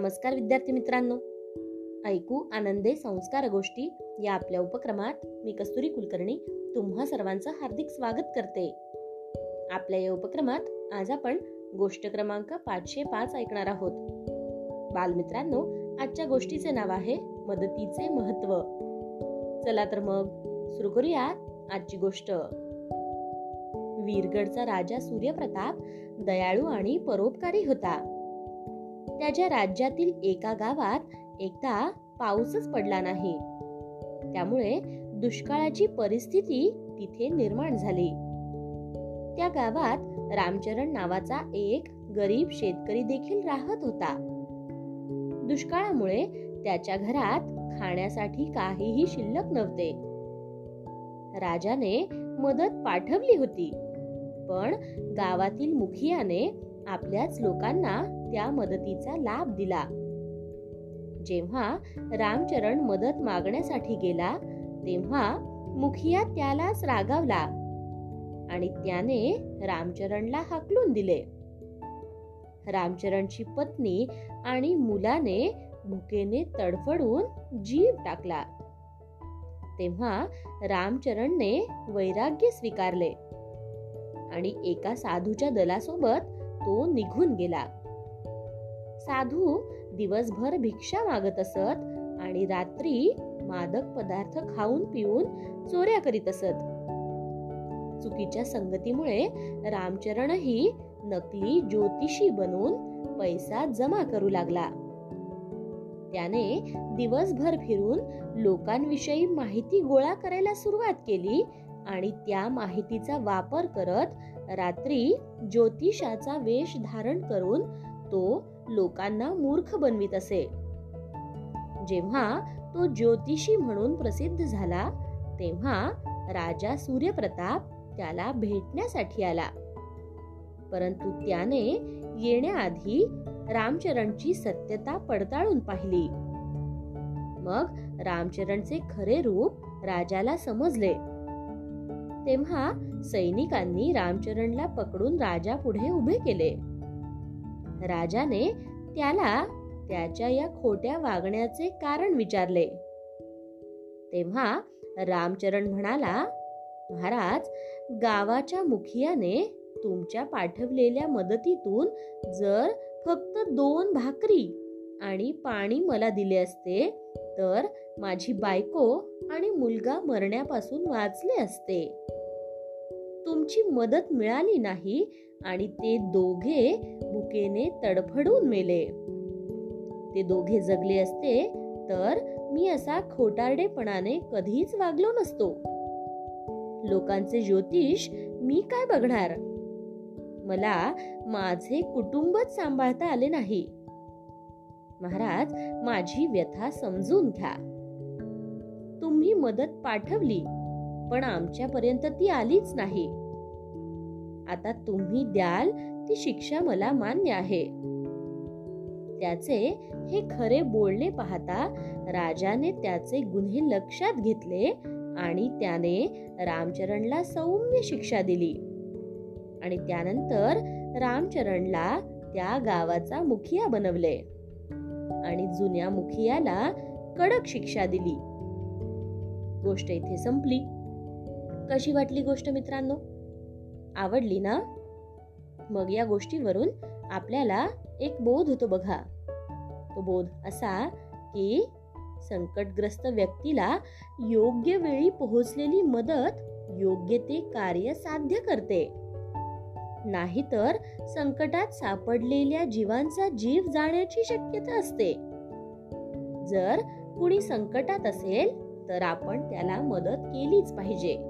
नमस्कार विद्यार्थी मित्रांनो. ऐकू आनंदे संस्कार गोष्टी या आपल्या उपक्रमात मी कस्तुरी कुलकर्णी तुम्हा सर्वांचं हार्दिक स्वागत करते. आपल्या या उपक्रमात आज आपण गोष्ट क्रमांक पाचशे पाच ऐकणार आहोत. बालमित्रांनो आजच्या गोष्टीचे नाव आहे मदतीचे महत्त्व. चला तर मग सुरू करूया आजची गोष्ट. वीरगडचा राजा सूर्यप्रताप दयाळू आणि परोपकारी होता. त्याच्या राज्यातील एका गावात एकदा पाऊसच पडला नाही. त्यामुळे दुष्काळाची परिस्थिती तिथे निर्माण झाली. त्या गावात रामचरण नावाचा एक गरीब शेतकरी देखील राहत होता. दुष्काळामुळे त्याच्या घरात खाण्यासाठी काहीही शिल्लक नव्हते. राजाने मदत पाठवली होती. पण गावातील मुखियाने आपल्याच लोकांना त्या मदतीचा लाभ दिला. जेव्हा रामचरण मदत मागण्यासाठी गेला तेव्हा मुखिया त्यालाच रागावला आणि त्याने रामचरणला हाकलून दिले. रामचरणची पत्नी आणि मुलाने भुकेने तडफडून जीव टाकला. तेव्हा रामचरणने वैराग्य स्वीकारले आणि एका साधूच्या दलासोबत तो निघून गेला. साधू दिवसभर भिक्षा मागत असत आणि रात्री मादक पदार्थ खाऊन पिऊन चोऱ्या करीत असत. चुकीच्या संगतीमुळे रामचरणही नकली ज्योतिषी बनून पैसा जमा करू लागला. त्याने दिवसभर फिरून लोकांविषयी माहिती गोळा करायला सुरुवात केली आणि त्या माहितीचा वापर करत रात्री ज्योतिषाचा वेश धारण करून तो लोकांना मूर्ख बनवित असे. जेव्हा तो ज्योतिषी म्हणून प्रसिद्ध झाला तेव्हा राजा सूर्यप्रताप त्याला भेटण्यासाठी आला. परंतु त्याने येण्याआधी रामचरणची सत्यता पडताळून पाहिली. मग रामचरणचे खरे रूप राजाला समजले. तेव्हा सैनिकांनी रामचरणला पकडून राजा पुढे उभे केले. राजाने त्याला त्याच्या या खोट्या वागण्याचे कारण विचारले. तेव्हा रामचरण म्हणाला महाराज गावाच्या मुखियाने तुमच्या पाठवलेल्या मदतीतून जर फक्त दोन भाकरी आणि पाणी मला दिले असते तर माझी बायको आणि मुलगा मरण्यापासून वाचले असते. तुमची मदत मिळाली नाही आणि ते दोघे भुकेने तडफडून मेले. ते दोघे जगले असते तर मी असा खोटारडेपणाने कधीच वागलो नसतो. लोकांचे ज्योतिष मी काय बघणार? मला माझे कुटुंबच सांभाळता आले नाही. महाराज माझी व्यथा समजून घ्या. तुम्ही मदत पाठवली. पण आमच्यापर्यंत ती आलीच नाही. आता तुम्ही द्याल ती शिक्षा मला मान्य आहे. त्याचे हे खरे बोलणे पाहता राजाने त्याचे गुन्हे लक्षात घेतले आणि त्याने रामचरणला सौम्य शिक्षा दिली. आणि त्यानंतर रामचरणला त्या गावाचा मुखिया बनवले. आणि जुन्या मुखियाला कडक शिक्षा दिली. गोष्ट इथे संपली. कशी वाटली गोष्ट मित्रांनो? आवडली ना? मग या गोष्टीवरून आपल्याला एक बोध होतो बघा. तो बोध असा की संकटग्रस्त व्यक्तीला योग्य वेळी पोहोचलेली मदत योग्य ते कार्य साध्य करते. नाहीतर संकटात सापडलेल्या जीवांचा जीव जाण्याची शक्यता असते. जर कुणी संकटात असेल तर आपण त्याला मदत केलीच पाहिजे.